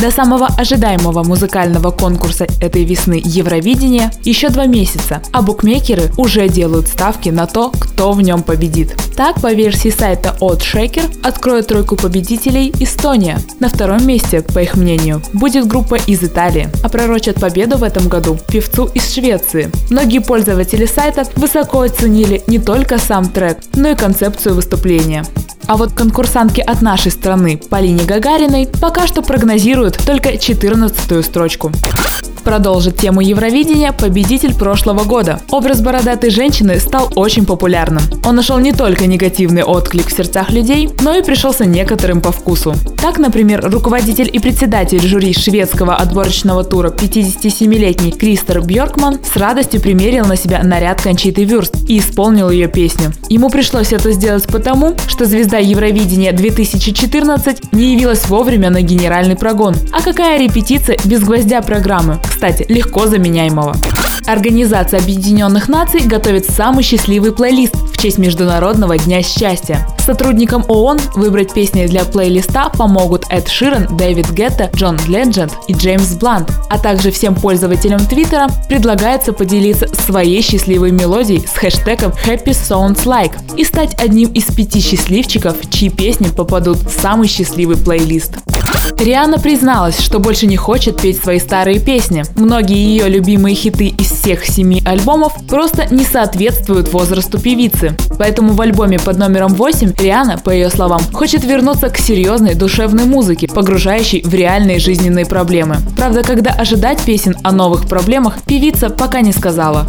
До самого ожидаемого музыкального конкурса этой весны Евровидения еще два месяца, а букмекеры уже делают ставки на то, кто в нем победит. Так, по версии сайта Odd Shaker, откроет тройку победителей Эстония. На втором месте, по их мнению, будет группа из Италии, а пророчат победу в этом году певцу из Швеции. Многие пользователи сайта высоко оценили не только сам трек, но и концепцию выступления. А вот конкурсантки от нашей страны Полине Гагариной пока что прогнозируют только 14 строчку. Продолжит тему Евровидения победитель прошлого года. Образ бородатой женщины стал очень популярным. Он нашел не только негативный отклик в сердцах людей, но и пришелся некоторым по вкусу. Так, например, руководитель и председатель жюри шведского отборочного тура 57-летний Кристер Бьоркман с радостью примерил на себя наряд Кончиты Вюрст и исполнил ее песню. Ему пришлось это сделать потому, что звезда Евровидения 2014 не явилась вовремя на генеральный прогон. А какая репетиция без гвоздя программы? Кстати, легко заменяемого. Организация Объединенных Наций готовит самый счастливый плейлист в честь Международного Дня Счастья. Сотрудникам ООН выбрать песни для плейлиста помогут Эд Ширен, Дэвид Гетта, Джон Ледженд и Джеймс Блант, а также всем пользователям Твиттера предлагается поделиться своей счастливой мелодией с хэштегом Happy Sounds Like и стать одним из пяти счастливчиков, чьи песни попадут в самый счастливый плейлист. Риана призналась, что больше не хочет петь свои старые песни. Многие ее любимые хиты из всех семи альбомов просто не соответствуют возрасту певицы. Поэтому в альбоме под номером 8 Риана, по ее словам, хочет вернуться к серьезной душевной музыке, погружающей в реальные жизненные проблемы. Правда, когда ожидать песен о новых проблемах, певица пока не сказала.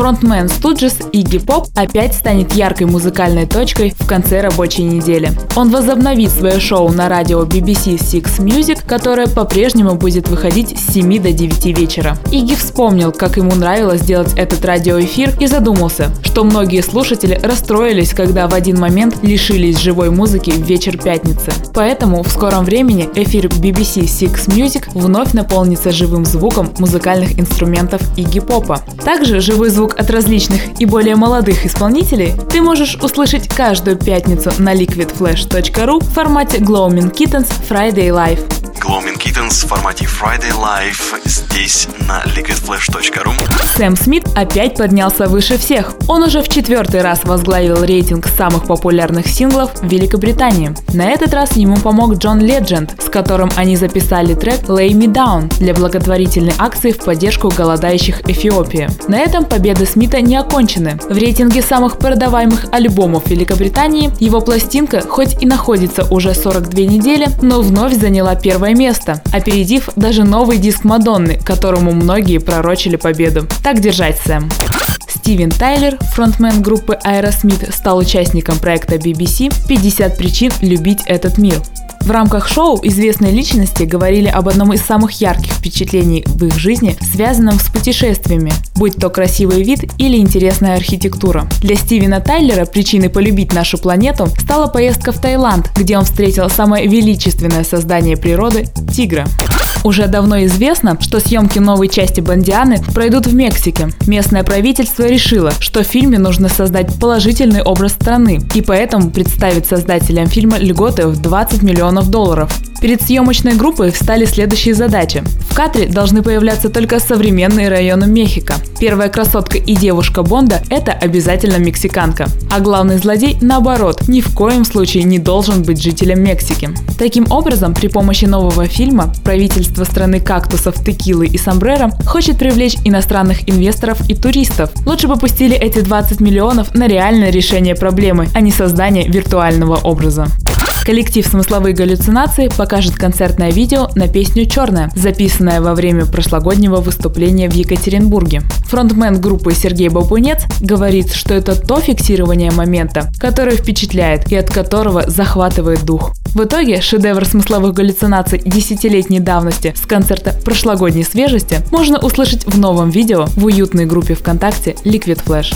Фронтмен Студжес Игги Поп опять станет яркой музыкальной точкой в конце рабочей недели. Он возобновит свое шоу на радио BBC Six Music, которое по-прежнему будет выходить с 7 до 9 вечера. Игги вспомнил, как ему нравилось делать этот радиоэфир и задумался, что многие слушатели расстроились, когда в один момент лишились живой музыки в вечер пятницы. Поэтому в скором времени эфир BBC Six Music вновь наполнится живым звуком музыкальных инструментов Игги Попа. Также живой звук звук от различных и более молодых исполнителей ты можешь услышать каждую пятницу на liquidflash.ru в формате Gloaming Kittens Friday Live. Gloaming Kittens в формате Friday Live здесь на liquidflash.ru Сэм Смит опять поднялся выше всех. Он уже в четвертый раз возглавил рейтинг самых популярных синглов в Великобритании. На этот раз ему помог Джон Ледженд, с которым они записали трек Lay Me Down для благотворительной акции в поддержку голодающих Эфиопии. На этом победы Смита не окончены. В рейтинге самых продаваемых альбомов Великобритании его пластинка хоть и находится уже 42 недели, но вновь заняла первое место, опередив даже новый диск Мадонны, которому многие пророчили победу. Так держать, Сэм. Стивен Тайлер, фронтмен группы Aerosmith, стал участником проекта BBC «50 причин любить этот мир». В рамках шоу известные личности говорили об одном из самых ярких впечатлений в их жизни, связанном с путешествиями, будь то красивый вид или интересная архитектура. Для Стивена Тайлера причиной полюбить нашу планету стала поездка в Таиланд, где он встретил самое величественное создание природы – тигра. Уже давно известно, что съемки новой части Бондианы пройдут в Мексике. Местное правительство решило, что в фильме нужно создать положительный образ страны, и поэтому представить создателям фильма льготы в 20 миллионов долларов. Перед съемочной группой встали следующие задачи. В кадре должны появляться только современные районы Мехико. Первая красотка и девушка Бонда – это обязательно мексиканка. А главный злодей, наоборот, ни в коем случае не должен быть жителем Мексики. Таким образом, при помощи нового фильма правительство страны кактусов, текилы и сомбреро хочет привлечь иностранных инвесторов и туристов. Лучше бы пустили эти 20 миллионов на реальное решение проблемы, а не создание виртуального образа. Коллектив «Смысловые галлюцинации» покажет концертное видео на песню «Черная», записанное во время прошлогоднего выступления в Екатеринбурге. Фронтмен группы Сергей Бабунец говорит, что это то фиксирование момента, которое впечатляет и от которого захватывает дух. В итоге шедевр смысловых галлюцинаций десятилетней давности с концерта прошлогодней свежести можно услышать в новом видео в уютной группе ВКонтакте Liquid Flash.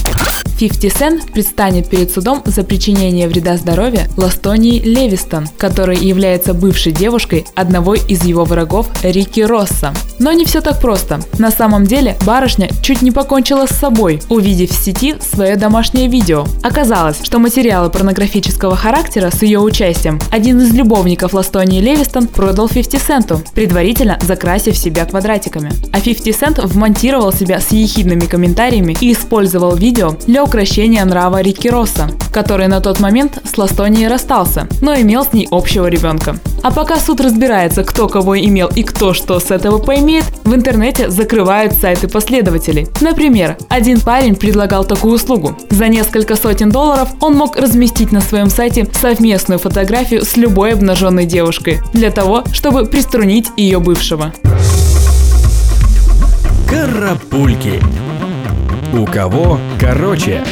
50 Cent предстанет перед судом за причинение вреда здоровью Ластонии Левистон, которая является бывшей девушкой одного из его врагов Рики Росса. Но не все так просто. На самом деле барышня чуть не покончила с собой, увидев в сети свое домашнее видео. Оказалось, что материалы порнографического характера с ее участием один из любовников Ластонии Левистон продал 50 Центу, предварительно закрасив себя квадратиками. А 50 Цент вмонтировал себя с ехидными комментариями и использовал видео для украшения нрава Рики Росса, который на тот момент с Ластонией расстался, но имел с ней общего ребенка. А пока суд разбирается, кто кого имел и кто что с этого поимеет, в интернете закрывают сайты последователей. Например, один парень предлагал такую услугу. За несколько сотен долларов он мог разместить на своем сайте совместную фотографию с любой обнаженной девушкой для того, чтобы приструнить ее бывшего. Карапульки. У кого короче?